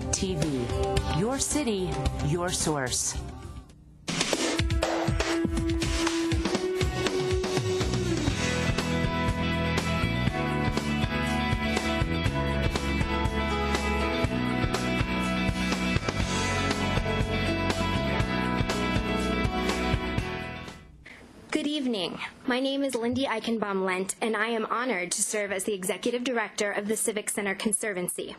TV. Your city, your source. Good evening. My name is Lindy Eichenbaum Lent, and I am honored to serve as the Executive Director of the Civic Center Conservancy.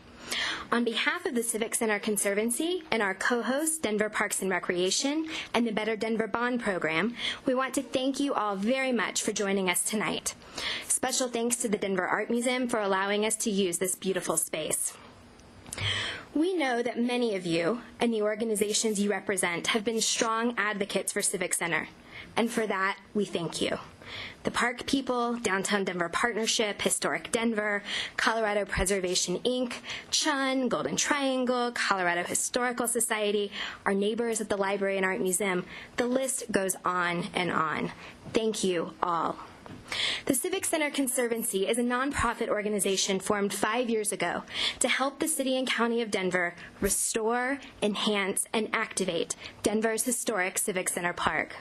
On behalf of the Civic Center Conservancy and our co-host, Denver Parks and Recreation and the Better Denver Bond Program, we want to thank you all very much for joining us tonight. Special thanks to the Denver Art Museum for allowing us to use this beautiful space. We know that many of you and the organizations you represent have been strong advocates for Civic Center, and for that, we thank you. The Park People, Downtown Denver Partnership, Historic Denver, Colorado Preservation Inc., Chun, Golden Triangle, Colorado Historical Society, our neighbors at the Library and Art Museum, the list goes on and on. Thank you all. The Civic Center Conservancy is a nonprofit organization formed five years ago to help the City and County of Denver restore, enhance, and activate Denver's historic Civic Center Park.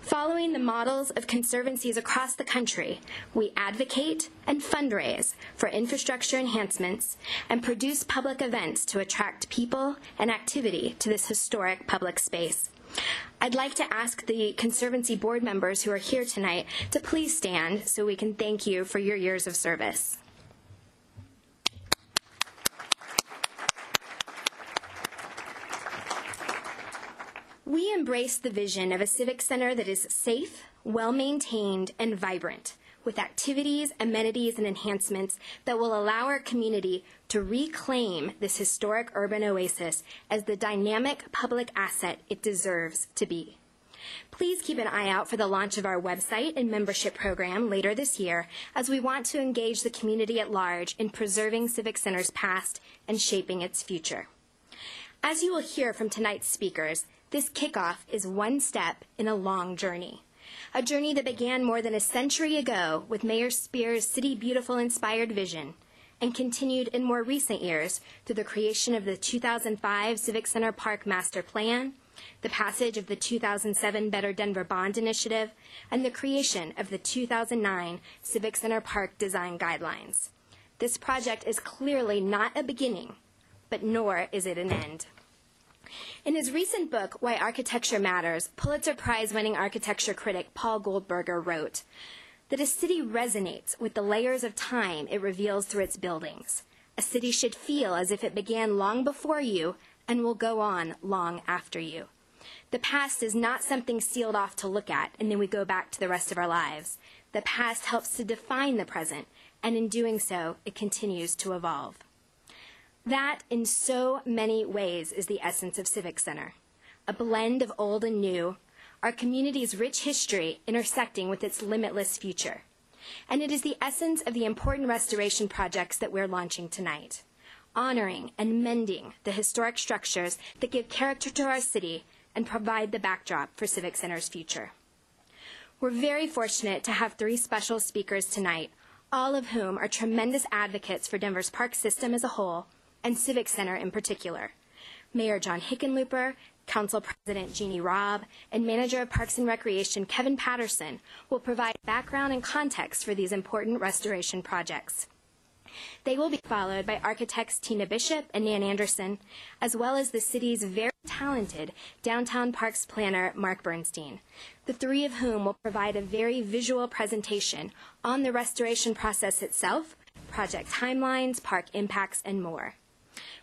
Following the models of conservancies across the country, we advocate and fundraise for infrastructure enhancements and produce public events to attract people and activity to this historic public space. I'd like to ask the Conservancy board members who are here tonight to please stand so we can thank you for your years of service. We embrace the vision of a civic center that is safe, well maintained, and vibrant, with activities, amenities, and enhancements that will allow our community to reclaim this historic urban oasis as the dynamic public asset it deserves to be. Please keep an eye out for the launch of our website and membership program later this year as we want to engage the community at large in preserving Civic Center's past and shaping its future. As you will hear from tonight's speakers, this kickoff is one step in a long journey. A journey that began more than a century ago with Mayor Speer's City Beautiful inspired vision and continued in more recent years through the creation of the 2005 Civic Center Park Master Plan, the passage of the 2007 Better Denver Bond Initiative, and the creation of the 2009 Civic Center Park Design Guidelines. This project is clearly not a beginning, but nor is it an end. In his recent book, Why Architecture Matters, Pulitzer Prize winning architecture critic Paul Goldberger wrote that a city resonates with the layers of time it reveals through its buildings. A city should feel as if it began long before you and will go on long after you. The past is not something sealed off to look at and then we go back to the rest of our lives. The past helps to define the present, and in doing so, it continues to evolve. That, in so many ways, is the essence of Civic Center a blend of old and new, our community's rich history intersecting with its limitless future. And it is the essence of the important restoration projects that we're launching tonight, honoring and mending the historic structures that give character to our city and provide the backdrop for Civic Center's future. We're very fortunate to have three special speakers tonight, all of whom are tremendous advocates for Denver's park system as a whole and Civic Center in particular. Mayor John Hickenlooper, Council President Jeannie Robb, and Manager of Parks and Recreation Kevin Patterson will provide background and context for these important restoration projects. They will be followed by architects Tina Bishop and Nan Anderson, as well as the city's very talented downtown parks planner Mark Bernstein, the three of whom will provide a very visual presentation on the restoration process itself, project timelines, park impacts, and more.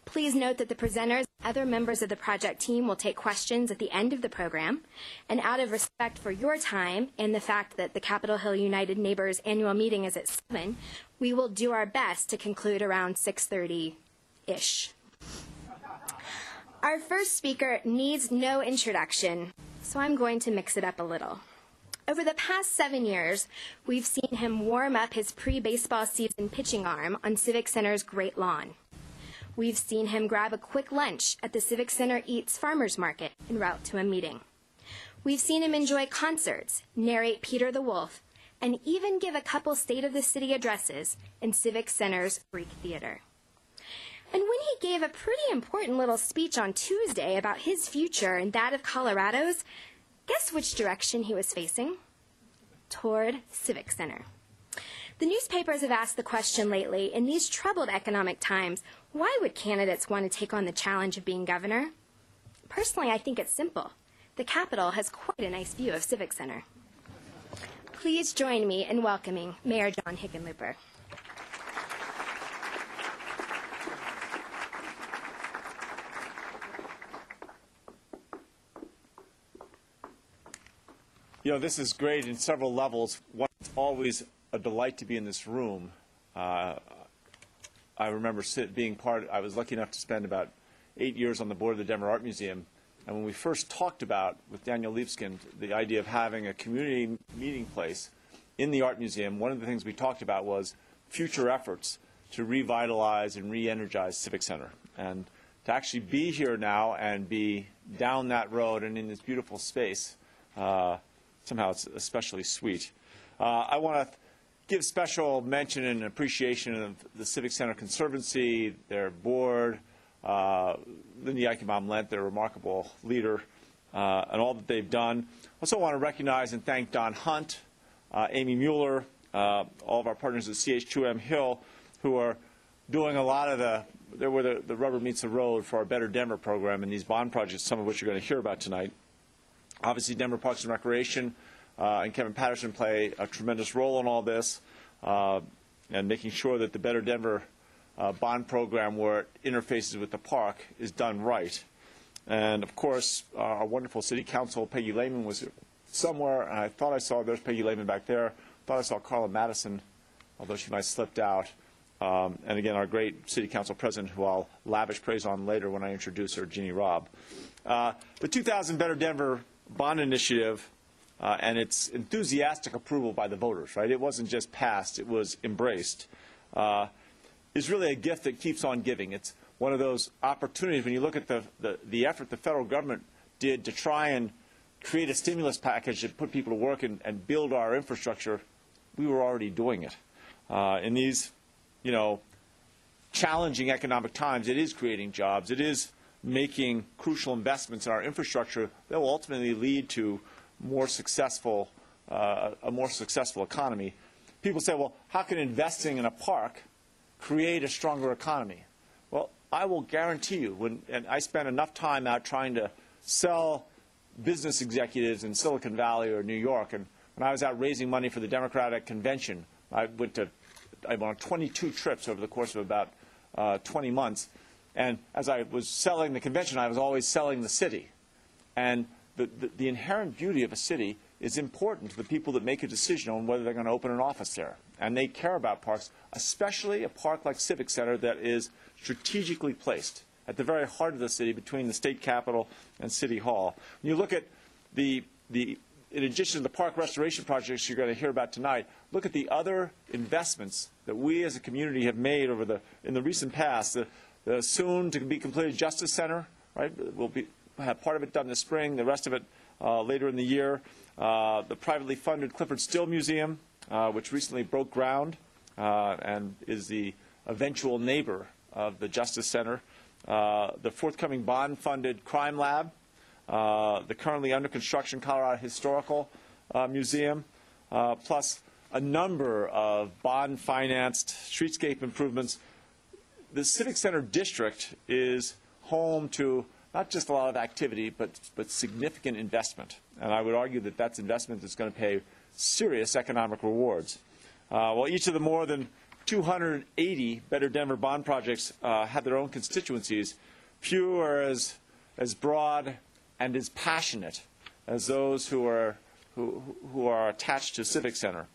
Please note that the presenters and other members of the project team will take questions at the end of the program. And out of respect for your time and the fact that the Capitol Hill United Neighbors annual meeting is at 7, we will do our best to conclude around 6:30-ish. Our first speaker needs no introduction, so I'm going to mix it up a little. Over the past seven years, we've seen him warm up his pre baseball season pitching arm on Civic Center's Great Lawn. We've seen him grab a quick lunch at the Civic Center Eats Farmers Market en route to a meeting. We've seen him enjoy concerts, narrate Peter the Wolf, and even give a couple State of the City addresses in Civic Center's Greek Theater. And when he gave a pretty important little speech on Tuesday about his future and that of Colorado's, guess which direction he was facing? Toward Civic Center. The newspapers have asked the question lately in these troubled economic times why would candidates want to take on the challenge of being governor? Personally, I think it's simple. The Capitol has quite a nice view of Civic Center. Please join me in welcoming Mayor John Hickenlooper. You know, this is great in several levels. It's always a delight to be in this room. Uh, I remember sit, being part, I was lucky enough to spend about eight years on the board of the Denver Art Museum. And when we first talked about, with Daniel Libeskind, the idea of having a community meeting place in the Art Museum, one of the things we talked about was future efforts to revitalize and re-energize Civic Center. And to actually be here now and be down that road and in this beautiful space, uh, somehow it's especially sweet. Uh, I want to give special mention and appreciation of the Civic Center Conservancy, their board, uh, Lindy Eichenbaum Lent, their remarkable leader, uh, and all that they've done. Also want to recognize and thank Don Hunt, uh, Amy Mueller, uh, all of our partners at CH2M Hill, who are doing a lot of the, they're where the, the rubber meets the road for our Better Denver program and these bond projects, some of which you're going to hear about tonight. Obviously, Denver Parks and Recreation uh, and Kevin Patterson play a tremendous role in all this uh, and making sure that the Better Denver uh, bond program, where it interfaces with the park, is done right. And of course, our wonderful city council, Peggy Lehmann, was somewhere, and I thought I saw, there's Peggy Lehmann back there. thought I saw Carla Madison, although she might have slipped out. Um, and again, our great city council president, who I'll lavish praise on later when I introduce her, Jeannie Robb. Uh, the 2000 Better Denver bond initiative uh, and its enthusiastic approval by the voters, right? It wasn't just passed, it was embraced, uh, is really a gift that keeps on giving. It's one of those opportunities when you look at the, the, the effort the federal government did to try and create a stimulus package that put people to work and, and build our infrastructure, we were already doing it. Uh, in these, you know, challenging economic times, it is creating jobs. It is making crucial investments in our infrastructure that will ultimately lead to more successful, uh, a more successful economy. People say, well, how can investing in a park create a stronger economy? Well, I will guarantee you, when, and I spent enough time out trying to sell business executives in Silicon Valley or New York, and when I was out raising money for the Democratic Convention, I went to, I went on 22 trips over the course of about uh, 20 months, and as I was selling the convention, I was always selling the city. And the, the, the, inherent beauty of a city is important to the people that make a decision on whether they're going to open an office there. And they care about parks, especially a park like Civic Center that is strategically placed at the very heart of the city between the state capitol and City Hall. When you look at the, the in addition to the park restoration projects you're going to hear about tonight, look at the other investments that we as a community have made over the, in the recent past. The, the soon to be completed Justice Center, right, will be, have part of it done this spring, the rest of it uh, later in the year. Uh, the privately funded Clyfford Still Museum, uh, which recently broke ground uh, and is the eventual neighbor of the Justice Center. Uh, the forthcoming bond-funded Crime Lab, the currently under construction Colorado Historical Museum, plus a number of bond-financed streetscape improvements the Civic Center district is home to not just a lot of activity, but, but significant investment. And I would argue that that's investment that's going to pay serious economic rewards. Uh, while each of the more than 280 Better Denver bond projects uh, have their own constituencies, few are as, as broad and as passionate as those who are, who, who are attached to Civic Center.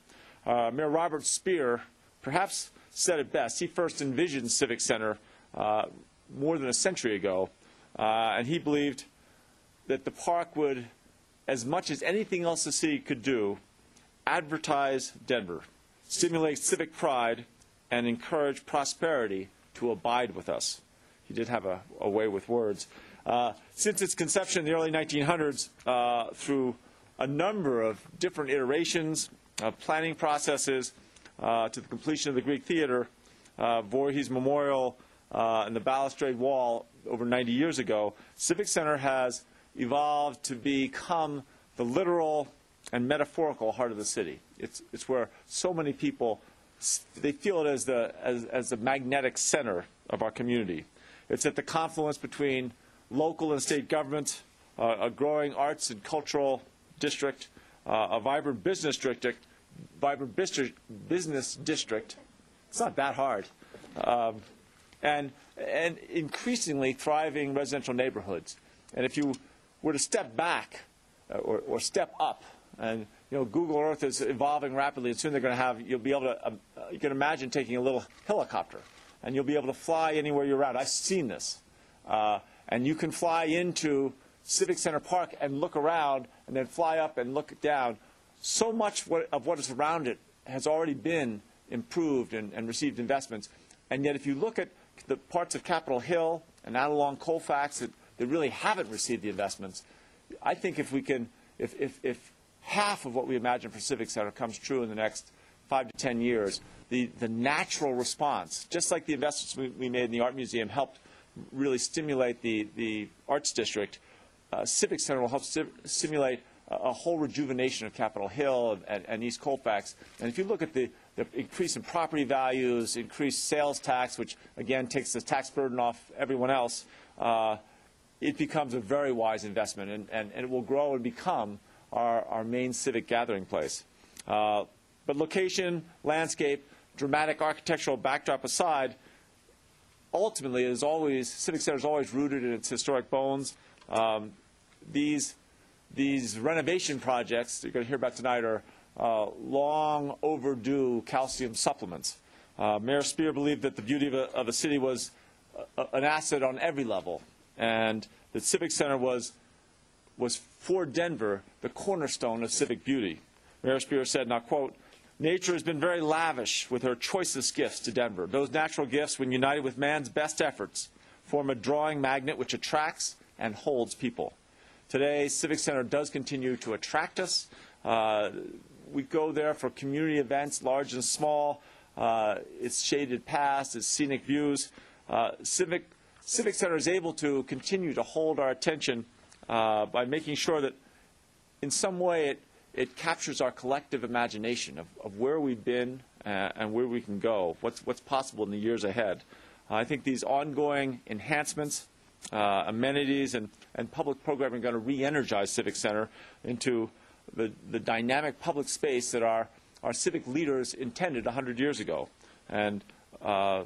Uh, Mayor Robert Speer, perhaps said it best. He first envisioned Civic Center uh, more than a century ago, uh, and he believed that the park would, as much as anything else the city could do, advertise Denver, stimulate civic pride, and encourage prosperity to abide with us. He did have a, a way with words. Uh, since its conception in the early 1900s, uh, through a number of different iterations, of planning processes, uh, to the completion of the Greek Theater, uh, Voorhees Memorial, uh, and the balustrade wall over 90 years ago, Civic Center has evolved to become the literal and metaphorical heart of the city. It's, it's where so many people, they feel it as the, as, as the magnetic center of our community. It's at the confluence between local and state government, uh, a growing arts and cultural district, uh, a vibrant business district, vibrant business district. It's not that hard. Um, and, and increasingly thriving residential neighborhoods. And if you were to step back uh, or, or step up, and you know Google Earth is evolving rapidly, and soon they're going to have you'll be able to uh, you can imagine taking a little helicopter, and you'll be able to fly anywhere you're at. I've seen this, uh, and you can fly into Civic Center Park and look around, and then fly up and look down. So much what, of what is around it has already been improved and, and received investments, and yet if you look at the parts of Capitol Hill and out along Colfax that, that really haven't received the investments, I think if we can, if, if, if half of what we imagine for Civic Center comes true in the next five to ten years, the, the natural response, just like the investments we, we made in the Art Museum helped really stimulate the, the Arts District, uh, Civic Center will help sti- stimulate a, a whole rejuvenation of Capitol Hill and, and, and East Colfax. And if you look at the, the increase in property values, increased sales tax, which again takes the tax burden off everyone else, uh, it becomes a very wise investment, and, and, and it will grow and become our, our main civic gathering place. Uh, but location, landscape, dramatic architectural backdrop aside, ultimately, is always Civic Center is always rooted in its historic bones. Um, these these renovation projects you're going to hear about tonight are uh, long overdue calcium supplements. Uh, Mayor Speer believed that the beauty of a, of a city was a, an asset on every level, and the Civic Center was was for Denver the cornerstone of civic beauty. Mayor Speer said, I'll quote, Nature has been very lavish with her choicest gifts to Denver. Those natural gifts, when united with man's best efforts, form a drawing magnet which attracts and holds people. Today, Civic Center does continue to attract us. Uh, we go there for community events, large and small. Uh, its shaded past, its scenic views. Uh, Civic, Civic Center is able to continue to hold our attention uh, by making sure that in some way it, it captures our collective imagination of, of where we've been uh, and where we can go, what's, what's possible in the years ahead. I think these ongoing enhancements, uh, amenities, and, and public programming are going to re-energize Civic Center into the, the dynamic public space that our, our civic leaders intended 100 years ago, and uh,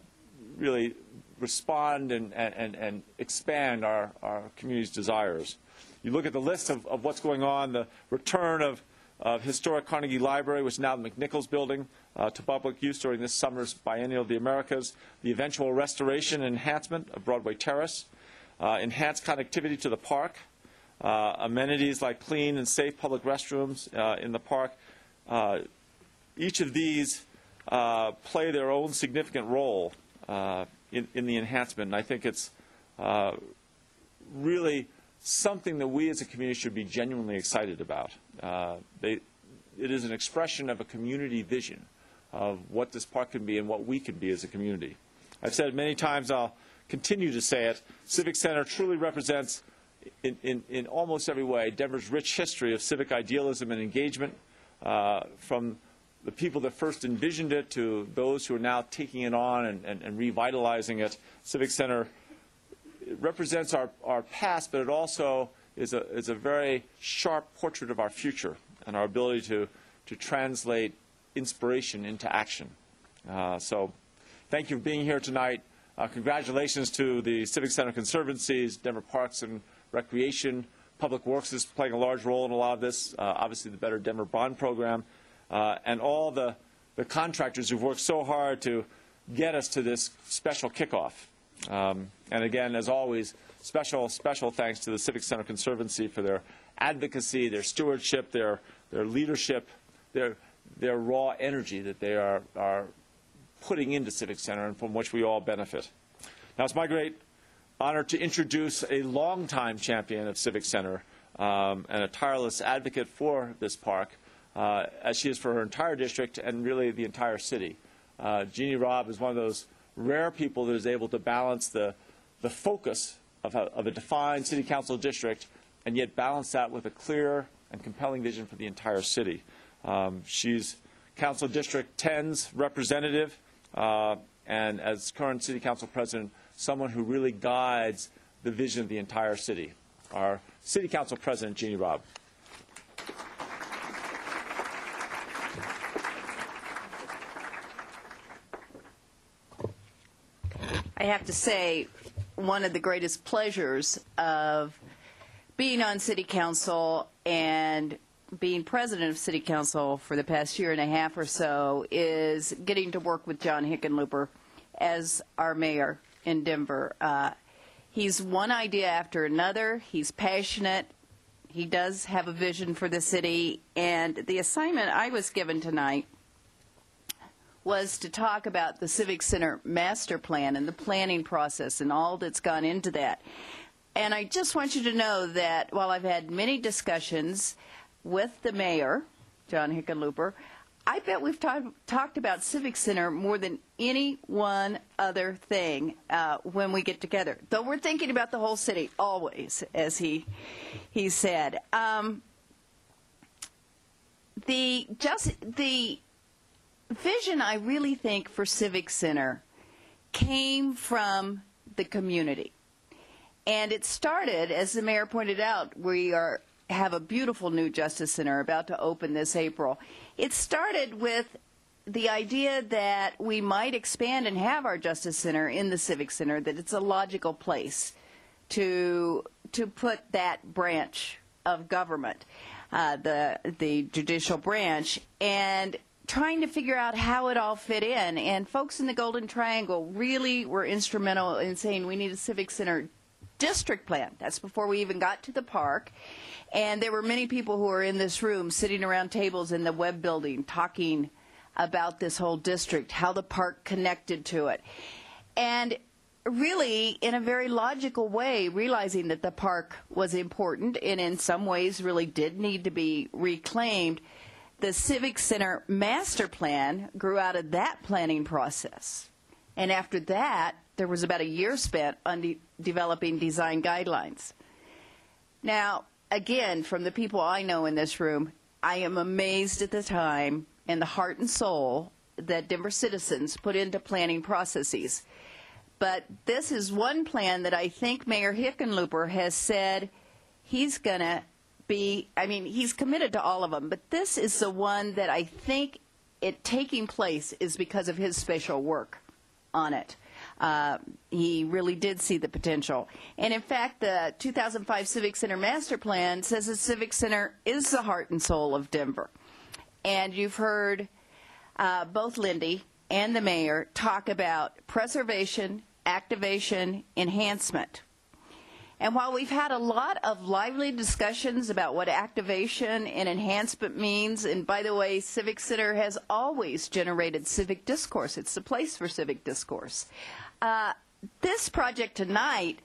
really respond and, and, and expand our, our community's desires. You look at the list of, of what's going on, the return of, of historic Carnegie Library, which is now the McNichols Building, uh, to public use during this summer's Biennial of the Americas, the eventual restoration and enhancement of Broadway Terrace, uh, enhanced connectivity to the park, amenities like clean and safe public restrooms uh, in the park. Uh, each of these uh, play their own significant role uh, in, in the enhancement, and I think it's uh, really something that we as a community should be genuinely excited about. Uh, they, it is an expression of a community vision of what this park can be and what we can be as a community. I've said it many times, I'll continue to say it, Civic Center truly represents in, in, in almost every way Denver's rich history of civic idealism and engagement, uh, from the people that first envisioned it to those who are now taking it on and, and, and revitalizing it. Civic Center represents our, our past, but it also is a, is a very sharp portrait of our future and our ability to, to translate inspiration into action. Uh, so thank you for being here tonight. Uh, congratulations to the Civic Center Conservancies, Denver Parks and Recreation. Public Works is playing a large role in a lot of this, uh, obviously the Better Denver Bond Program, uh, and all the, the contractors who've worked so hard to get us to this special kickoff. Um, and again, as always, special, special thanks to the Civic Center Conservancy for their advocacy, their stewardship, their, their leadership, their, their raw energy that they are, are putting into Civic Center and from which we all benefit. Now, it's my great honor to introduce a longtime champion of Civic Center um, and a tireless advocate for this park, uh, as she is for her entire district and really the entire city. Uh, Jeannie Robb is one of those rare people that is able to balance the, the focus of a, of a defined city council district and yet balance that with a clear and compelling vision for the entire city. Um, she's Council District 10's representative, uh, and as current City Council President, someone who really guides the vision of the entire city. Our City Council President, Jeannie Robb. I have to say, one of the greatest pleasures of being on City Council and being president of City Council for the past year and a half or so is getting to work with John Hickenlooper as our mayor in Denver. Uh, he's one idea after another. He's passionate. He does have a vision for the city. And the assignment I was given tonight was to talk about the Civic Center master plan and the planning process and all that's gone into that. And I just want you to know that while I've had many discussions with the mayor, John Hickenlooper, I bet we've talk, talked about Civic Center more than any one other thing uh, when we get together. Though we're thinking about the whole city always, as he he said. Um, the just the vision I really think for Civic Center came from the community. And it started, as the mayor pointed out, we are have a beautiful new Justice Center about to open this April. It started with the idea that we might expand and have our Justice Center in the Civic Center, that it's a logical place to to put that branch of government, uh, the the judicial branch, and trying to figure out how it all fit in. And folks in the Golden Triangle really were instrumental in saying we need a Civic Center district plan. That's before we even got to the park. And there were many people who were in this room sitting around tables in the Webb building talking about this whole district, how the park connected to it. And really, in a very logical way, realizing that the park was important and in some ways really did need to be reclaimed, the Civic Center master plan grew out of that planning process. And after that, there was about a year spent on de- developing design guidelines. Now, again, from the people I know in this room, I am amazed at the time and the heart and soul that Denver citizens put into planning processes. But this is one plan that I think Mayor Hickenlooper has said he's going to be, I mean, he's committed to all of them, but this is the one that I think it taking place is because of his special work on it. Uh, he really did see the potential. And in fact, the 2005 Civic Center Master Plan says the Civic Center is the heart and soul of Denver. And you've heard uh, both Lindy and the mayor talk about preservation, activation, enhancement. And while we've had a lot of lively discussions about what activation and enhancement means, and by the way, Civic Center has always generated civic discourse, it's the place for civic discourse. Uh, this project tonight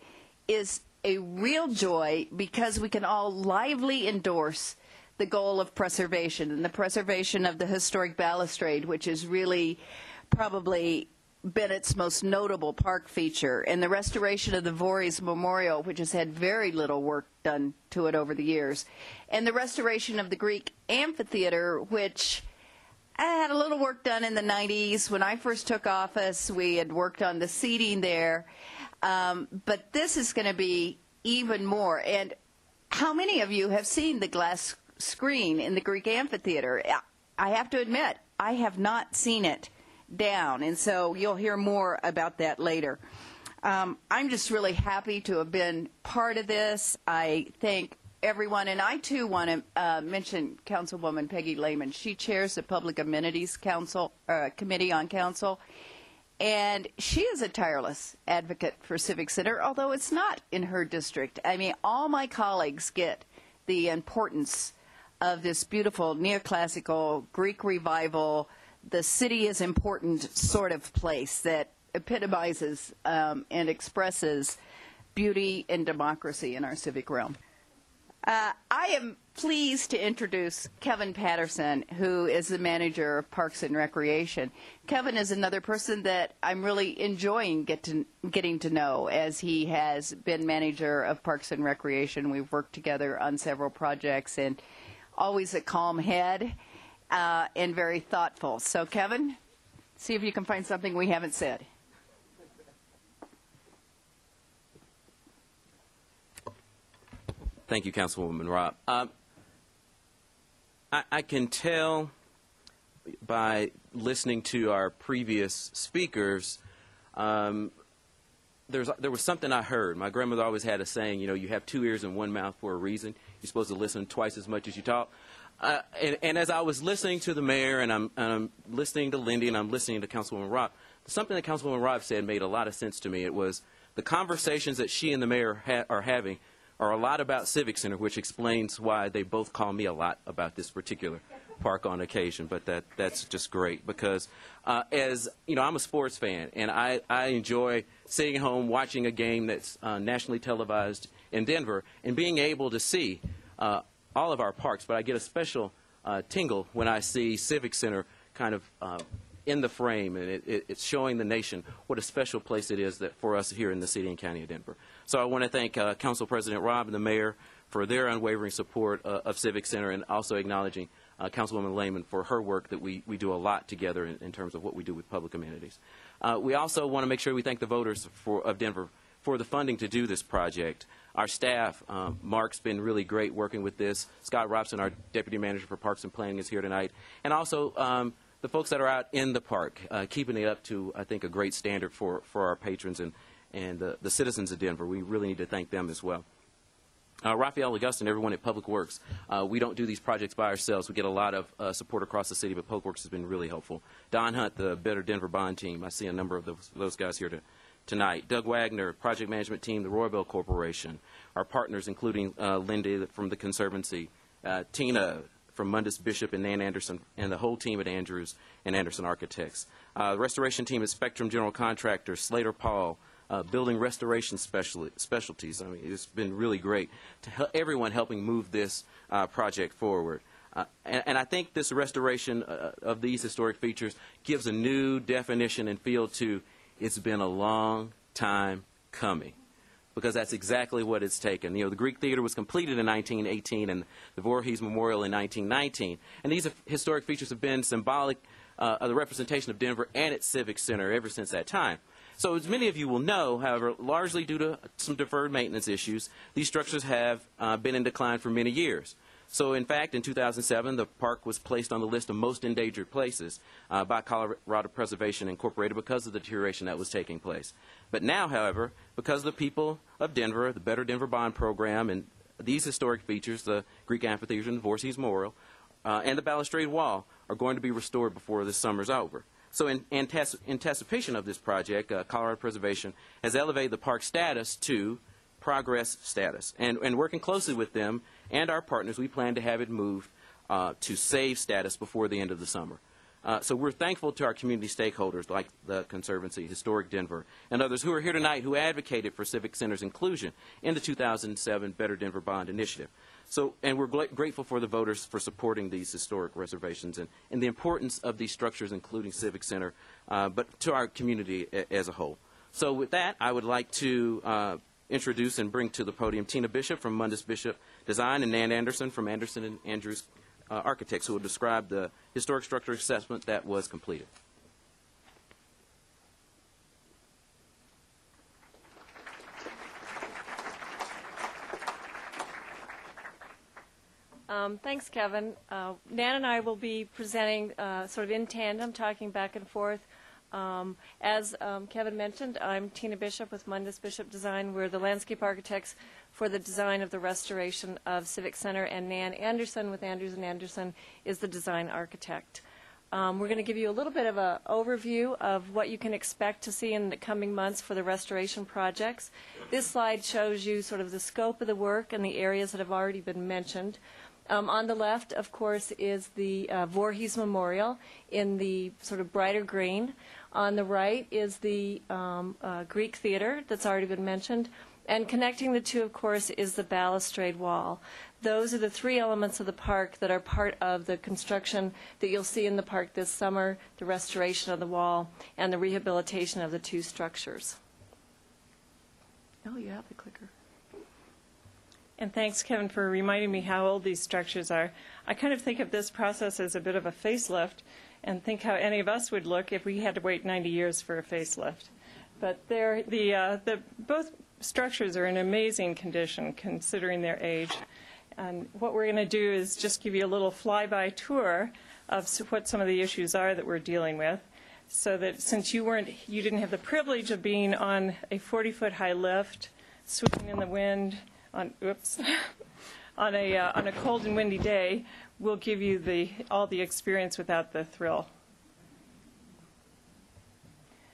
is a real joy because we can all lively endorse the goal of preservation and the preservation of the historic balustrade, which is really probably Bennett's most notable park feature, and the restoration of the Voorhees Memorial, which has had very little work done to it over the years, and the restoration of the Greek Amphitheater, which I had a little work done in the 90s. When I first took office, we had worked on the seating there, um, but this is going to be even more. And how many of you have seen the glass screen in the Greek Amphitheater? I have to admit, I have not seen it down. And so you'll hear more about that later. Um, I'm just really happy to have been part of this. I thank everyone, and I too want to uh, mention Councilwoman Peggy Lehmann. She chairs the Public Amenities Council uh, Committee on Council, and she is a tireless advocate for Civic Center, although it's not in her district. I mean, all my colleagues get the importance of this beautiful neoclassical Greek revival the city is important sort of place that epitomizes um, and expresses beauty and democracy in our civic realm. Uh, I am pleased to introduce Kevin Patterson, who is the manager of Parks and Recreation. Kevin is another person that I'm really enjoying get to, getting to know as he has been manager of Parks and Recreation. We've worked together on several projects and always a calm head uh, and very thoughtful. So, Kevin, see if you can find something we haven't said. Thank you, Councilwoman Robb. Um, I, I can tell by listening to our previous speakers, um, there's, there was something I heard. My grandmother always had a saying, you know, you have two ears and one mouth for a reason. You're supposed to listen twice as much as you talk. Uh, and, and as I was listening to the mayor and I'm, and I'm listening to Lindy and I'm listening to Councilwoman Robb, something that Councilwoman Robb said made a lot of sense to me. It was the conversations that she and the mayor ha- are having are a lot about Civic Center, which explains why they both call me a lot about this particular park on occasion. But that that's just great because uh, as you know, I'm a sports fan and I, I enjoy sitting home watching a game that's uh, nationally televised in Denver and being able to see uh, all of our parks. But I get a special uh, tingle when I see Civic Center kind of uh, in the frame, and it, it, it's showing the nation what a special place it is that for us here in the city and county of Denver. So I want to thank uh, Council President Robb and the mayor for their unwavering support uh, of Civic Center, and also acknowledging uh, Councilwoman Lehmann for her work that we, we do a lot together in, in terms of what we do with public amenities. Uh, we also want to make sure we thank the voters for, of Denver for the funding to do this project. Our staff, um, Mark's been really great working with this. Scott Robson, our Deputy Manager for Parks and Planning, is here tonight. And also um, the folks that are out in the park, uh, keeping it up to, I think, a great standard for, for our patrons and, and uh, the citizens of Denver. We really need to thank them as well. Uh, Raphael Augustin, everyone at Public Works. Uh, we don't do these projects by ourselves. We get a lot of uh, support across the city, but Public Works has been really helpful. Don Hunt, the Better Denver Bond team. I see a number of those, those guys here to, tonight. Doug Wagner, project management team, the Royal Bell Corporation. Our partners, including uh, Linda from the Conservancy, uh, Tina from Mundus Bishop and Nan Anderson, and the whole team at Andrews and Anderson Architects. Uh, the restoration team at Spectrum General Contractor, Slater Paul, uh, building restoration special, specialties. I mean, it's been really great to help everyone helping move this uh, project forward. Uh, and, and I think this restoration uh, of these historic features gives a new definition and feel to it's been a long time coming because that's exactly what it's taken. You know, the Greek Theater was completed in 1918 and the Voorhees Memorial in 1919. And these historic features have been symbolic uh, of the representation of Denver and its Civic Center ever since that time. So as many of you will know, however, largely due to some deferred maintenance issues, these structures have uh, been in decline for many years. So, in fact, in 2007, the park was placed on the list of most endangered places uh, by Colorado Preservation Incorporated because of the deterioration that was taking place. But now, however, because of the people of Denver, the Better Denver Bond Program, and these historic features, the Greek Amphitheater and the Voorhees Memorial, uh, and the Balustrade Wall, are going to be restored before this summer's over. So, in anticipation of this project, uh, Colorado Preservation has elevated the park status to progress status. And, and working closely with them and our partners, we plan to have it moved uh, to save status before the end of the summer. Uh, so we're thankful to our community stakeholders like the Conservancy, Historic Denver, and others who are here tonight who advocated for Civic Center's inclusion in the 2007 Better Denver Bond Initiative. So, and we're grateful for the voters for supporting these historic reservations and, and the importance of these structures, including Civic Center, uh, but to our community as a whole. So with that, I would like to uh, introduce and bring to the podium Tina Bishop from Mundus Bishop Design and Nan Anderson from Anderson and Andrews uh, Architects, who will describe the historic structure assessment that was completed. Um, thanks, Kevin. Uh, Nan and I will be presenting uh, sort of in tandem, talking back and forth. Um, as um, Kevin mentioned, I'm Tina Bishop with Mundus Bishop Design. We're the landscape architects for the design of the restoration of Civic Center, and Nan Anderson with Andrews and Anderson is the design architect. Um, we're going to give you a little bit of an overview of what you can expect to see in the coming months for the restoration projects. This slide shows you sort of the scope of the work and the areas that have already been mentioned. Um, on the left, of course, is the uh, Voorhees Memorial in the sort of brighter green. On the right is the um, uh, Greek Theater that's already been mentioned. And connecting the two, of course, is the balustrade wall. those are the three elements of the park that are part of the construction that you'll see in the park this summer, the restoration of the wall, and the rehabilitation of the two structures. Oh, you have the clicker. And thanks, Kevin, for reminding me how old these structures are. I kind of think of this process as a bit of a facelift and think how any of us would look if we had to wait 90 years for a facelift. But they're, the, uh, the, both structures are in amazing condition considering their age. And what we're going to do is just give you a little flyby tour of what some of the issues are that we're dealing with. So that since you weren't, you didn't have the privilege of being on a 40-foot high lift, swinging in the wind, on, oops, on a, uh, on a cold and windy day, we'll give you the, all the experience without the thrill.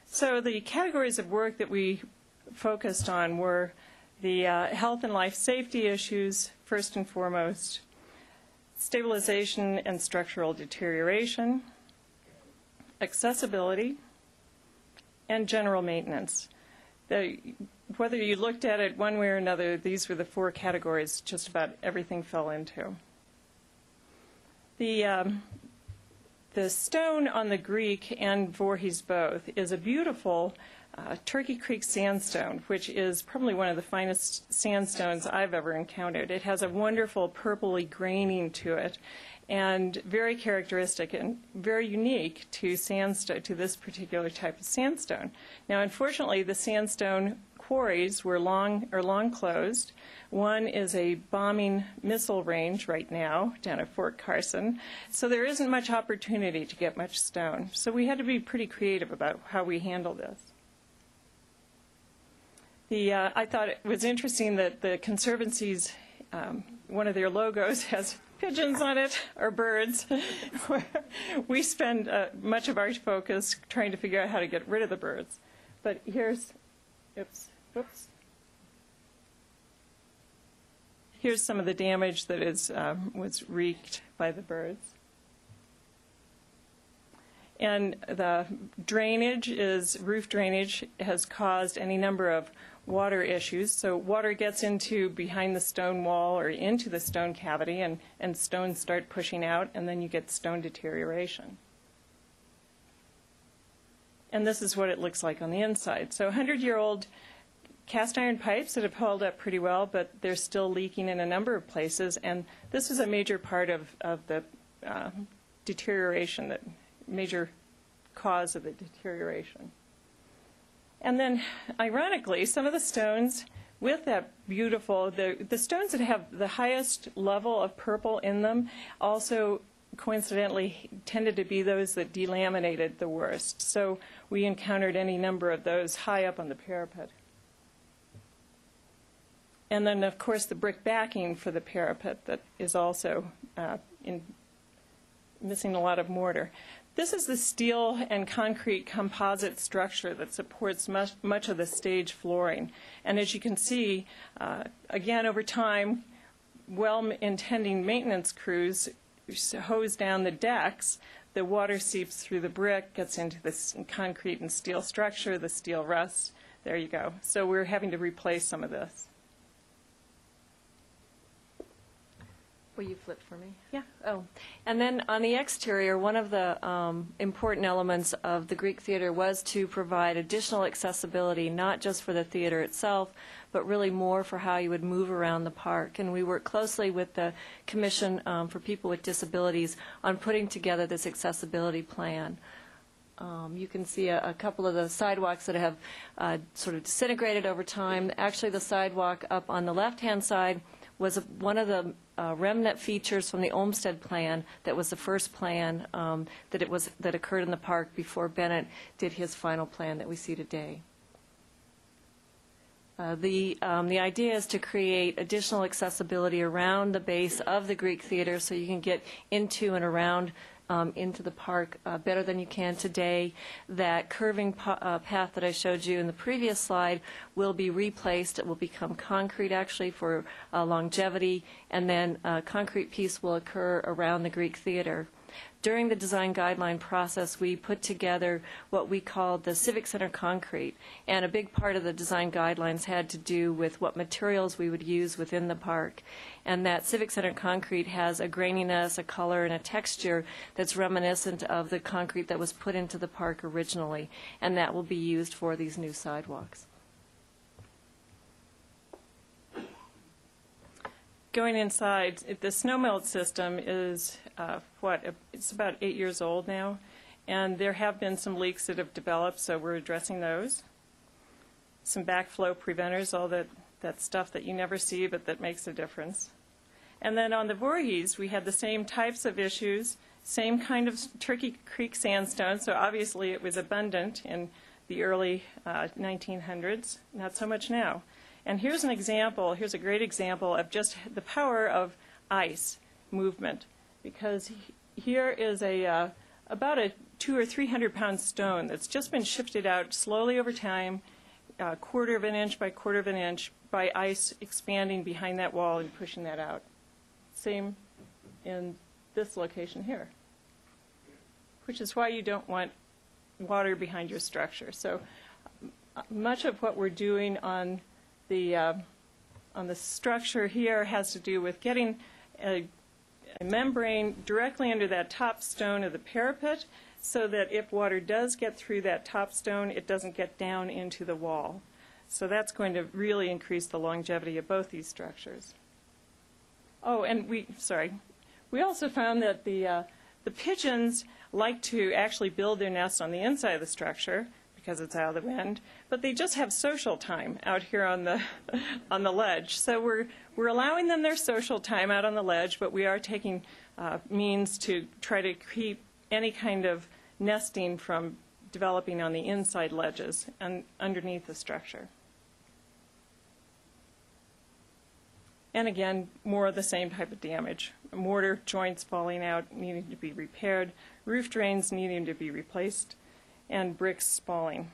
So the categories of work that we focused on were the uh, health and life safety issues, first and foremost, stabilization and structural deterioration, accessibility, and general maintenance. The, whether you looked at it one way or another, these were the four categories just about everything fell into. The, um, the stone on the Greek and Voorhees both is a beautiful uh, Turkey Creek sandstone, which is probably one of the finest sandstones I've ever encountered. It has a wonderful purpley graining to it, and very characteristic and very unique to sandstone to this particular type of sandstone. Now, unfortunately, the sandstone quarries were long are long closed. One is a bombing missile range right now down at Fort Carson, so there isn't much opportunity to get much stone. So we had to be pretty creative about how we handle this. The, uh, I thought it was interesting that the Conservancy's, um, one of their logos has pigeons on it, or birds. we spend uh, much of our focus trying to figure out how to get rid of the birds. But here's, oops, whoops. Here's some of the damage that is, um, was wreaked by the birds. And the drainage is, roof drainage has caused any number of water issues. So water gets into behind the stone wall or into the stone cavity and, and stones start pushing out and then you get stone deterioration. And this is what it looks like on the inside. So 100-year-old cast iron pipes that have held up pretty well, but they're still leaking in a number of places. And this is a major part of, of the uh, deterioration, that major cause of the deterioration. And then, ironically, some of the stones with that beautiful, the, the stones that have the highest level of purple in them also coincidentally tended to be those that delaminated the worst. So we encountered any number of those high up on the parapet. And then, of course, the brick backing for the parapet that is also uh, in, missing a lot of mortar. This is the steel and concrete composite structure that supports much, much of the stage flooring. And as you can see, uh, again, over time, well-intending maintenance crews hose down the decks. The water seeps through the brick, gets into the s- concrete and steel structure, the steel rusts. There you go. So we're having to replace some of this. Will you flip for me? Yeah. Oh, and then on the exterior, one of the um, important elements of the Greek theater was to provide additional accessibility, not just for the theater itself, but really more for how you would move around the park. And we worked closely with the Commission um, for People with Disabilities on putting together this accessibility plan. Um, you can see a, a couple of the sidewalks that have uh, sort of disintegrated over time. Actually, the sidewalk up on the left-hand side was one of the uh, remnant features from the Olmsted Plan that was the first plan um, that it was that occurred in the park before Bennett did his final plan that we see today. Uh, the, um, the idea is to create additional accessibility around the base of the Greek Theater so you can get into and around um, into the park uh, better than you can today. That curving uh, path that I showed you in the previous slide will be replaced. It will become concrete actually for uh, longevity, and then a concrete piece will occur around the Greek Theater. During the design guideline process, we put together what we called the Civic Center concrete. And a big part of the design guidelines had to do with what materials we would use within the park. And that Civic Center concrete has a graininess, a color, and a texture that's reminiscent of the concrete that was put into the park originally. And that will be used for these new sidewalks. Going inside, the snow melt system is, uh, what, it's about eight years old now, and there have been some leaks that have developed, so we're addressing those. Some backflow preventers, all that, that stuff that you never see but that makes a difference. And then on the Voorhees, we had the same types of issues, same kind of Turkey Creek sandstone, so obviously it was abundant in the early uh, 1900s, not so much now. And here's an example, here's a great example of just the power of ice movement, because he- here is a, uh, about a two or three hundred pound stone that's just been shifted out slowly over time, uh, quarter of an inch by quarter of an inch, by ice expanding behind that wall and pushing that out. Same in this location here, which is why you don't want water behind your structure. So uh, much of what we're doing on the, uh, on the structure here has to do with getting a, a membrane directly under that top stone of the parapet so that if water does get through that top stone, it doesn't get down into the wall. So that's going to really increase the longevity of both these structures. Oh, and we, sorry, we also found that the, uh, the pigeons like to actually build their nests on the inside of the structure because it's out of the wind, but they just have social time out here on the, on the ledge. So we're, we're allowing them their social time out on the ledge, but we are taking uh, means to try to keep any kind of nesting from developing on the inside ledges and underneath the structure. And again, more of the same type of damage. Mortar joints falling out, needing to be repaired, roof drains needing to be replaced, and bricks spalling.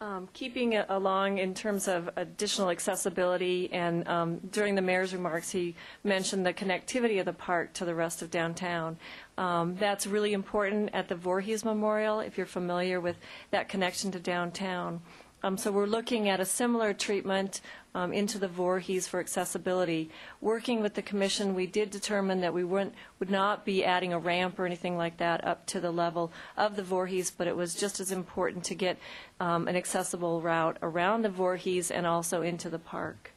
Um, Keeping along in terms of additional accessibility, and um, during the mayor's remarks, he mentioned the connectivity of the park to the rest of downtown. Um, That's really important at the Voorhees Memorial, if you're familiar with that connection to downtown. Um, So we're looking at a similar treatment um, into the Voorhees for accessibility. Working with the commission, we did determine that we wouldn't, would not be adding a ramp or anything like that up to the level of the Voorhees, but it was just as important to get um, an accessible route around the Voorhees and also into the park.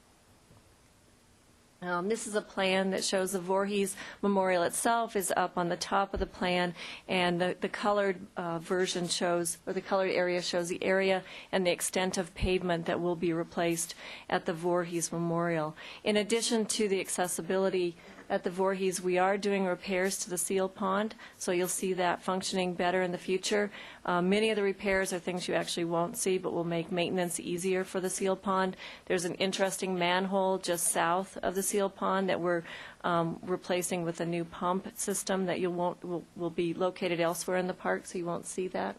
Um, This is a plan that shows the Voorhees Memorial itself is up on the top of the plan, and the the colored uh, version shows, or the colored area shows the area and the extent of pavement that will be replaced at the Voorhees Memorial. In addition to the accessibility at the Voorhees, we are doing repairs to the seal pond, so you'll see that functioning better in the future. Uh, Many of the repairs are things you actually won't see, but will make maintenance easier for the seal pond. There's an interesting manhole just south of the seal pond that we're um, replacing with a new pump system that you won't, will will be located elsewhere in the park, so you won't see that.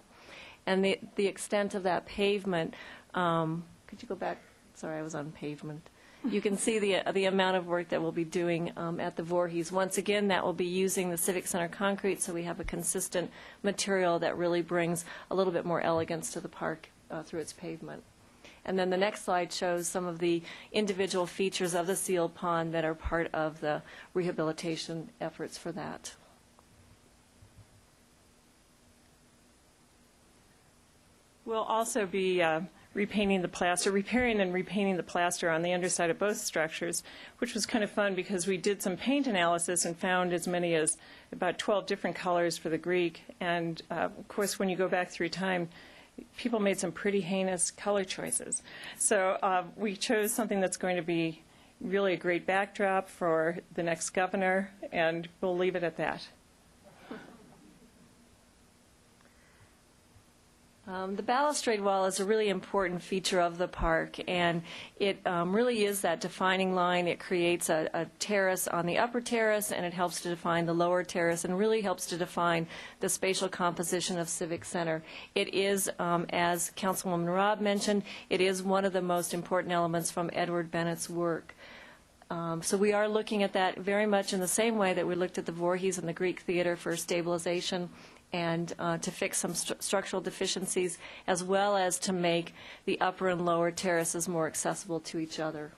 And the, the extent of that pavement, um, could you go back? Sorry, I was on pavement. You can see the, the amount of work that we'll be doing um, at the Voorhees. Once again, that will be using the Civic Center concrete, so we have a consistent material that really brings a little bit more elegance to the park uh, through its pavement. And then the next slide shows some of the individual features of the seal pond that are part of the rehabilitation efforts for that. We'll also be uh, repainting the plaster, repairing and repainting the plaster on the underside of both structures, which was kind of fun because we did some paint analysis and found as many as about 12 different colors for the Greek. And uh, of course, when you go back through time, people made some pretty heinous color choices. So uh, we chose something that's going to be really a great backdrop for the next governor, and we'll leave it at that. Um, the balustrade wall is a really important feature of the park, and it um, really is that defining line. It creates a, a terrace on the upper terrace, and it helps to define the lower terrace, and really helps to define the spatial composition of Civic Center. It is, um, as Councilwoman Robb mentioned, it is one of the most important elements from Edward Bennett's work Um, So we are looking at that very much in the same way that we looked at the Voorhees and the Greek Theater for stabilization and uh, to fix some stru- structural deficiencies, as well as to make the upper and lower terraces more accessible to each other.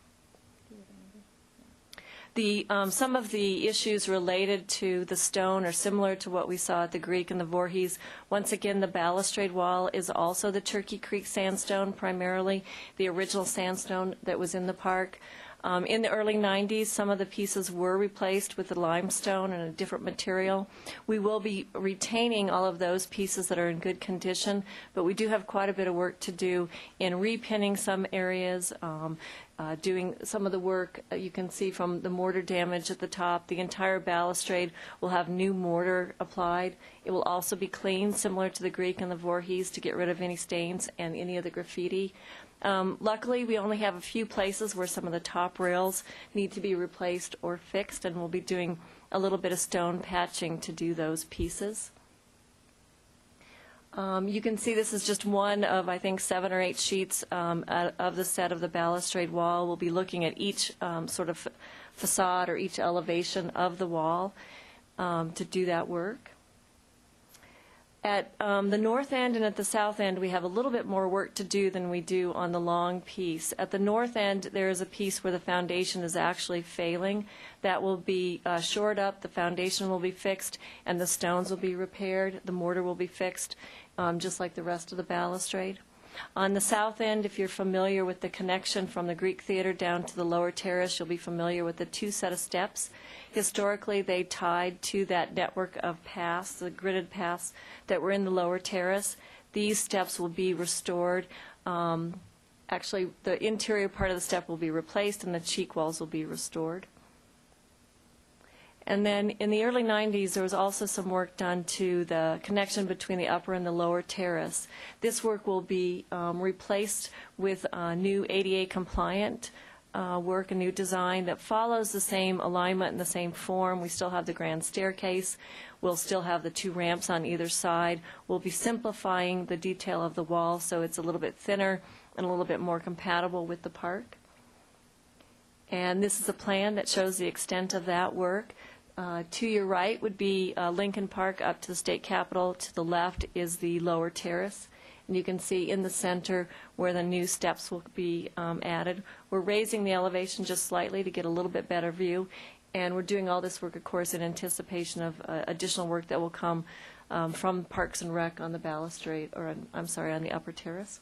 The, um, some of the issues related to the stone are similar to what we saw at the Greek and the Voorhees. Once again, the balustrade wall is also the Turkey Creek sandstone, primarily the original sandstone that was in the park. Um, in the early 90s, some of the pieces were replaced with the limestone and a different material. We will be retaining all of those pieces that are in good condition, but we do have quite a bit of work to do in repinning some areas, um, uh, doing some of the work. uh, You can see from the mortar damage at the top, the entire balustrade will have new mortar applied. It will also be cleaned, similar to the Greek and the Voorhees, to get rid of any stains and any of the graffiti. Um, luckily, we only have a few places where some of the top rails need to be replaced or fixed, and we'll be doing a little bit of stone patching to do those pieces. Um, you can see this is just one of, I think, seven or eight sheets um, of the set of the balustrade wall. We'll be looking at each um, sort of facade or each elevation of the wall um, to do that work. At um, the north end and at the south end, we have a little bit more work to do than we do on the long piece. At the north end, there is a piece where the foundation is actually failing. That will be uh, shored up, the foundation will be fixed, and the stones will be repaired. The mortar will be fixed, um, just like the rest of the balustrade. On the south end, if you're familiar with the connection from the Greek Theater down to the lower terrace, you'll be familiar with the two set of steps. Historically, they tied to that network of paths, the gridded paths that were in the lower terrace. These steps will be restored. Um, Actually, the interior part of the step will be replaced and the cheek walls will be restored. And then in the early 90s, there was also some work done to the connection between the upper and the lower terrace. This work will be um, replaced with uh, new ADA compliant uh, work, a new design that follows the same alignment and the same form. We still have the grand staircase. We'll still have the two ramps on either side. We'll be simplifying the detail of the wall so it's a little bit thinner and a little bit more compatible with the park. And this is a plan that shows the extent of that work. Uh, To your right would be uh, Lincoln Park up to the state capitol. To the left is the lower terrace. And you can see in the center where the new steps will be um, added. We're raising the elevation just slightly to get a little bit better view. And we're doing all this work, of course, in anticipation of uh, additional work that will come um, from Parks and Rec on the balustrade, or, I'm sorry, on the upper terrace.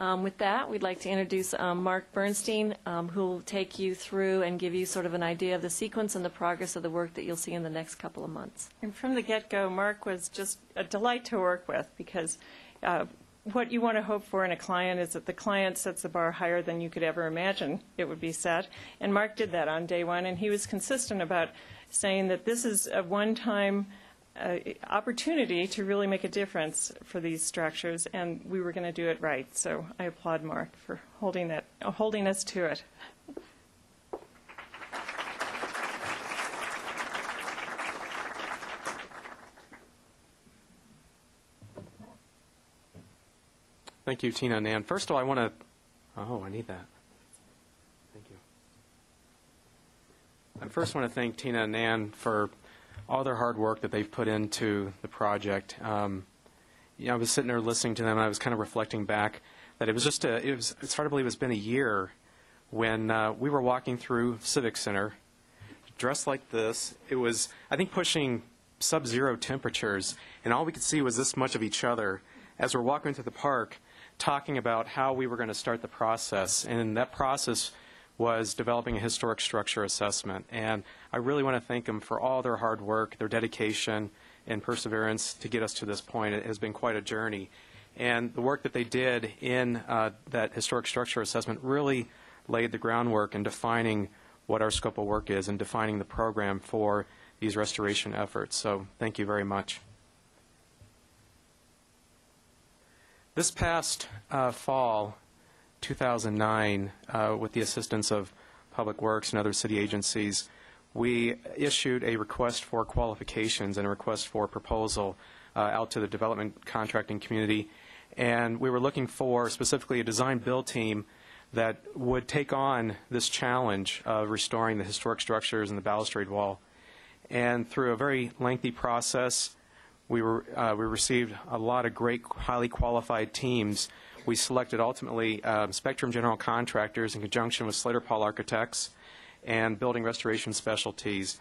Um, With that, we'd like to introduce um, Mark Bernstein, um, who will take you through and give you sort of an idea of the sequence and the progress of the work that you'll see in the next couple of months. And from the get-go, Mark was just a delight to work with because uh, what you want to hope for in a client is that the client sets the bar higher than you could ever imagine it would be set. And Mark did that on day one, and he was consistent about saying that this is a one-time opportunity to really make a difference for these structures, and we were going to do it right. So I applaud Mark for holding that, uh, holding us to it. Thank you, Tina and Nan. First of all, I want to, oh, I need that. Thank you. I first want to thank Tina and Nan for all their hard work that they've put into the project. Um, you know, I was sitting there listening to them, and I was kind of reflecting back that it was just a, it was, it's hard to believe it's been a year when uh, we were walking through Civic Center, dressed like this. It was, I think, pushing sub-zero temperatures, and all we could see was this much of each other as we're walking through the park, talking about how we were going to start the process. And that process was developing a historic structure assessment. And I really want to thank them for all their hard work, their dedication, and perseverance to get us to this point. It has been quite a journey. And the work that they did in uh, that historic structure assessment really laid the groundwork in defining what our scope of work is and defining the program for these restoration efforts. So thank you very much. This past uh, fall, 2009, uh, with the assistance of Public Works and other city agencies, we issued a request for qualifications and a request for proposal uh, out to the development contracting community. And we were looking for specifically a design build team that would take on this challenge of restoring the historic structures and the balustrade wall. And through a very lengthy process, we, were, uh, we received a lot of great, highly qualified teams. We selected ultimately um, Spectrum General Contractors in conjunction with Slater Paul Architects and Building Restoration Specialties.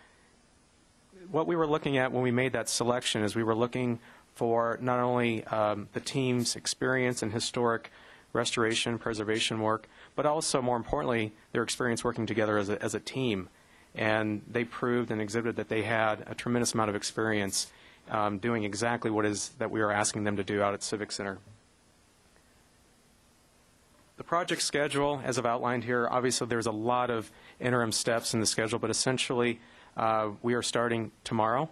What we were looking at when we made that selection is we were looking for not only um, the team's experience in historic restoration, preservation work, but also, more importantly, their experience working together as a, as a team. And they proved and exhibited that they had a tremendous amount of experience um, doing exactly what is that we are asking them to do out at Civic Center. The project schedule, as I've outlined here, obviously there's a lot of interim steps in the schedule, but essentially uh, we are starting tomorrow,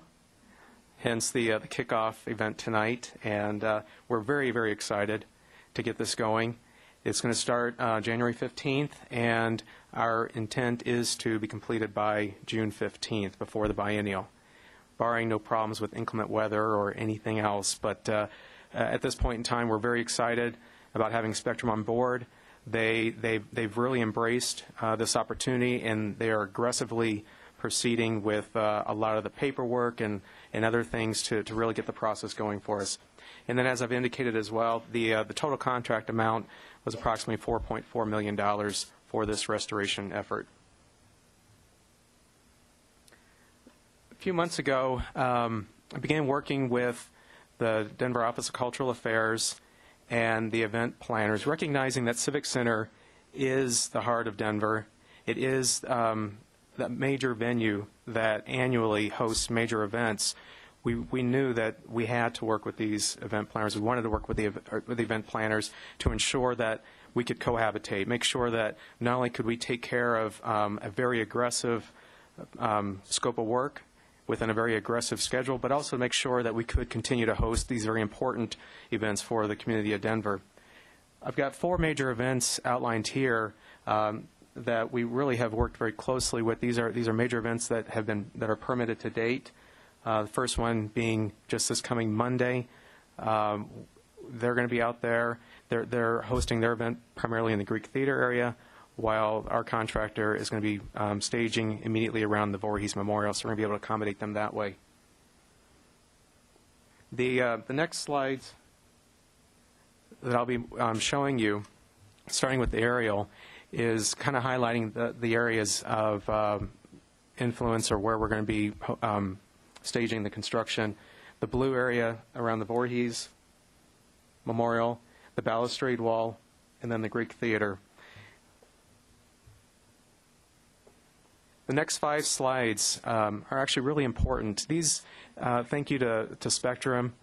hence the, uh, the kickoff event tonight, and uh, we're very, very excited to get this going. It's going to start uh, January 15th, and our intent is to be completed by June 15th, before the biennial, barring no problems with inclement weather or anything else. But uh, at this point in time, we're very excited about having Spectrum on board. They, they've, they've really embraced uh, this opportunity, and they are aggressively proceeding with uh, a lot of the paperwork and, and other things to, to really get the process going for us. And then, as I've indicated as well, the, uh, the total contract amount was approximately $4.4 million for this restoration effort. A few months ago, um, I began working with the Denver Office of Cultural Affairs and the event planners, recognizing that Civic Center is the heart of Denver. It is um, the major venue that annually hosts major events. We, we knew that we had to work with these event planners. We wanted to work with the, with the event planners to ensure that we could cohabitate, make sure that not only could we take care of um, a very aggressive um, scope of work within a very aggressive schedule, but also make sure that we could continue to host these very important events for the community of Denver. I've got four major events outlined here um, that we really have worked very closely with. These are these are major events that have been that are permitted to date. Uh, the first one being just this coming Monday. Um, they're going to be out there. They're they're hosting their event primarily in the Greek Theater area, while our contractor is going to be um, staging immediately around the Voorhees Memorial. So we're going to be able to accommodate them that way. The uh, the next slides that I'll be um, showing you, starting with the aerial, is kind of highlighting the, the areas of um, influence or where we're going to be um, staging the construction. The blue area around the Voorhees Memorial, the balustrade wall, and then the Greek Theater. The next five slides um, are actually really important. These, uh, thank you to, to Spectrum,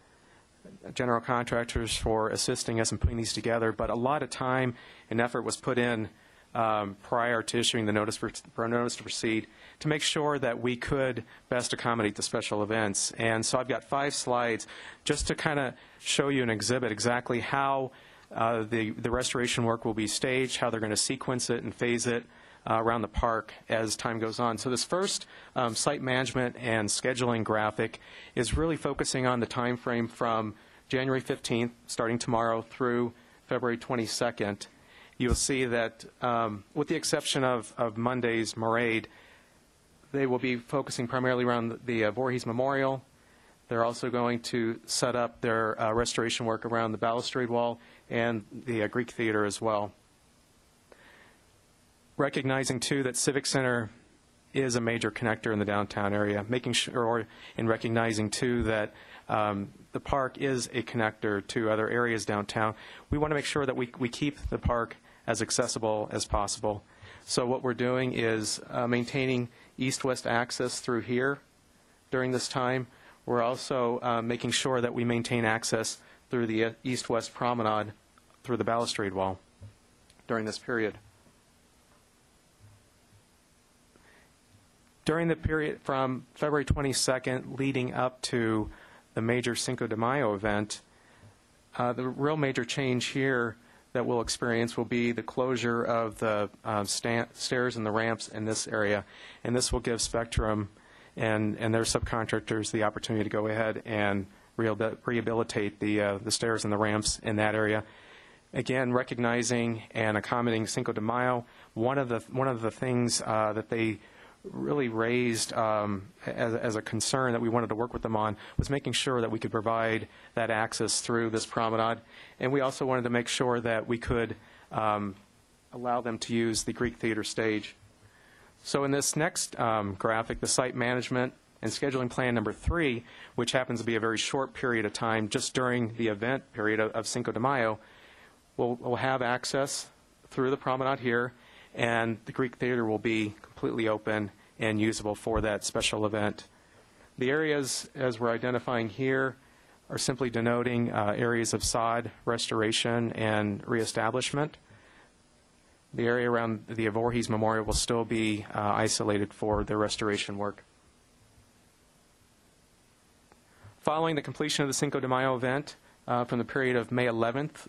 general contractors for assisting us in putting these together, but a lot of time and effort was put in um, prior to issuing the notice for, notice to proceed to make sure that we could best accommodate the special events. And so I've got five slides just to kind of show you an exhibit exactly how uh, the, the restoration work will be staged, how they're going to sequence it and phase it uh, around the park as time goes on. So this first um, site management and scheduling graphic is really focusing on the time frame from January 15th, starting tomorrow, through February 22nd. You'll see that, um, with the exception of, of Monday's Marade, they will be focusing primarily around the uh, Voorhees Memorial. They're also going to set up their uh, restoration work around the balustrade wall and the uh, Greek Theater as well. Recognizing, too, that Civic Center is a major connector in the downtown area, making sure, or in recognizing, too, that um, the park is a connector to other areas downtown. We want to make sure that we, we keep the park as accessible as possible. So what we're doing is uh, maintaining east-west access through here during this time. We're also uh, making sure that we maintain access through the uh, east-west promenade through the balustrade wall during this period. During the period from February 22nd leading up to the major Cinco de Mayo event, uh, the real major change here that we'll experience will be the closure of the uh, sta- stairs and the ramps in this area. And this will give Spectrum and, and their subcontractors the opportunity to go ahead and rehabilitate the, uh, the stairs and the ramps in that area. again, recognizing and accommodating Cinco de Mayo, one of the, one of the things uh, that they really raised um, as, as a concern that we wanted to work with them on was making sure that we could provide that access through this promenade. And we also wanted to make sure that we could um, allow them to use the Greek Theater stage. So in this next um, graphic, the site management and scheduling plan number three, which happens to be a very short period of time, just during the event period of, of Cinco de Mayo, will will have access through the promenade here, and the Greek Theater will be completely open and usable for that special event. The areas, as we're identifying here, are simply denoting uh, areas of sod restoration and reestablishment. The area around the Voorhees Memorial will still be uh, isolated for the restoration work. Following the completion of the Cinco de Mayo event, uh, from the period of May 11th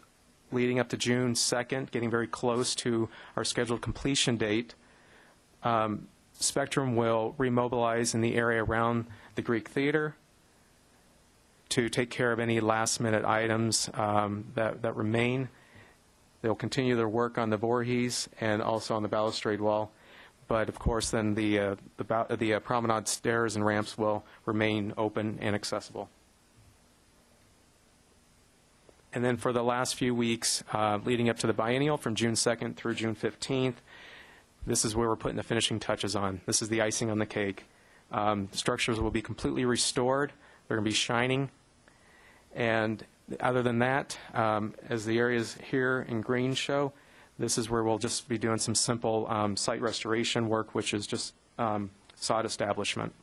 leading up to June 2nd, getting very close to our scheduled completion date, um, Spectrum will remobilize in the area around the Greek Theater to take care of any last-minute items um, that, that remain. They'll continue their work on the Voorhees and also on the balustrade wall. But of course, then the, uh, the, the uh, promenade stairs and ramps will remain open and accessible. And then for the last few weeks uh, leading up to the biennial from June 2nd through June 15th, this is where we're putting the finishing touches on. This is the icing on the cake. Um, structures will be completely restored. They're going to be shining. And other than that, um, as the areas here in green show, this is where we'll just be doing some simple um, site restoration work, which is just um, sod establishment.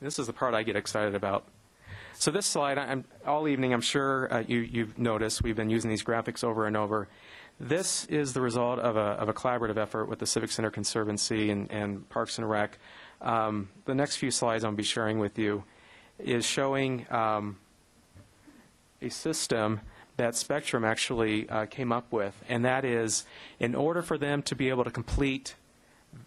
This is the part I get excited about. So this slide, I'm, all evening, I'm sure uh, you, you've noticed, we've been using these graphics over and over. This is the result of a, of a collaborative effort with the Civic Center Conservancy and, and Parks and Rec. Um, the next few slides I'll be sharing with you is showing um, a system that Spectrum actually uh, came up with, and that is in order for them to be able to complete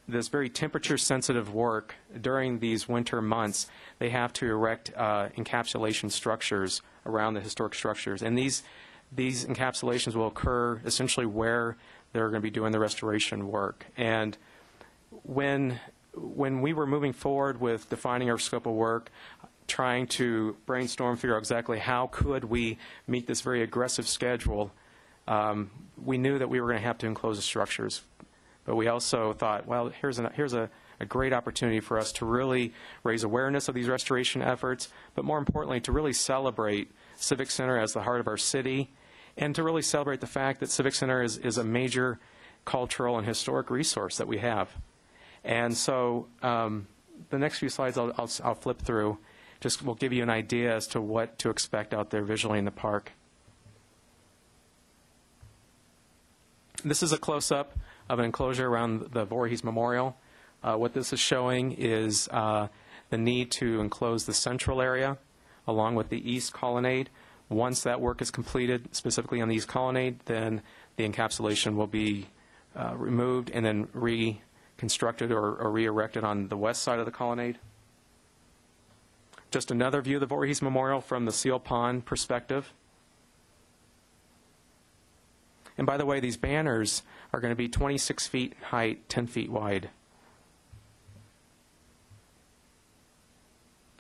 this very temperature sensitive work during these winter months, they have to erect uh, encapsulation structures around the historic structures. And these, these encapsulations will occur essentially where they're going to be doing the restoration work. And when, when we were moving forward with defining our scope of work, trying to brainstorm, figure out exactly how could we meet this very aggressive schedule, um, we knew that we were going to have to enclose the structures. But we also thought, well, here's, an, here's a, a great opportunity for us to really raise awareness of these restoration efforts, but more importantly, to really celebrate Civic Center as the heart of our city, and to really celebrate the fact that Civic Center is, is a major cultural and historic resource that we have. And so um, the next few slides I'll, I'll, I'll flip through just will give you an idea as to what to expect out there visually in the park. This is a close-up of an enclosure around the Voorhees Memorial. Uh, what this is showing is uh, the need to enclose the central area along with the east colonnade. Once that work is completed, specifically on the east colonnade, then the encapsulation will be uh, removed and then reconstructed or, or re-erected on the west side of the colonnade. Just another view of the Voorhees Memorial from the Seal Pond perspective. And by the way, these banners are going to be 26 feet in height, 10 feet wide.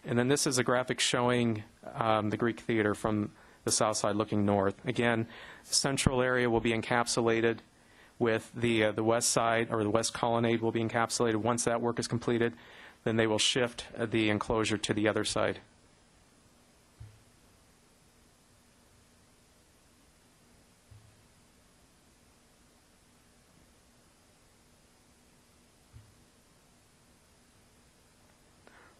And then this is a graphic showing um, the Greek Theater from the south side looking north. Again, the central area will be encapsulated with the, uh, the west side, or the west colonnade will be encapsulated. Once that work is completed, then they will shift uh, the enclosure to the other side.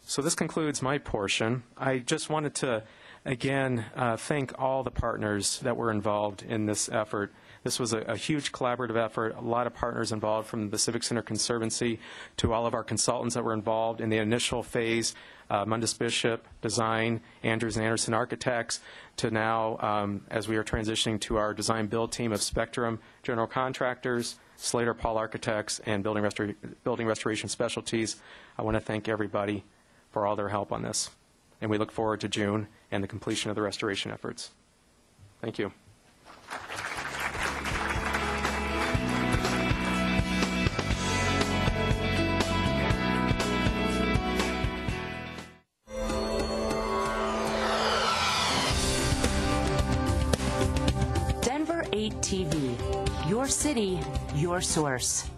So this concludes my portion. I just wanted to, again, uh, thank all the partners that were involved in this effort. This was a, a, huge collaborative effort, a lot of partners involved from the Civic Center Conservancy to all of our consultants that were involved in the initial phase, uh, Mundus Bishop, Design, Andrews and Anderson Architects, to now, um, as we are transitioning to our design build team of Spectrum General Contractors, Slater Paul Architects, and Building, Restor- Building Restoration Specialties. I want to thank everybody for all their help on this. and we look forward to June and the completion of the restoration efforts. Thank you. Denver 8 TV. Your city, your source.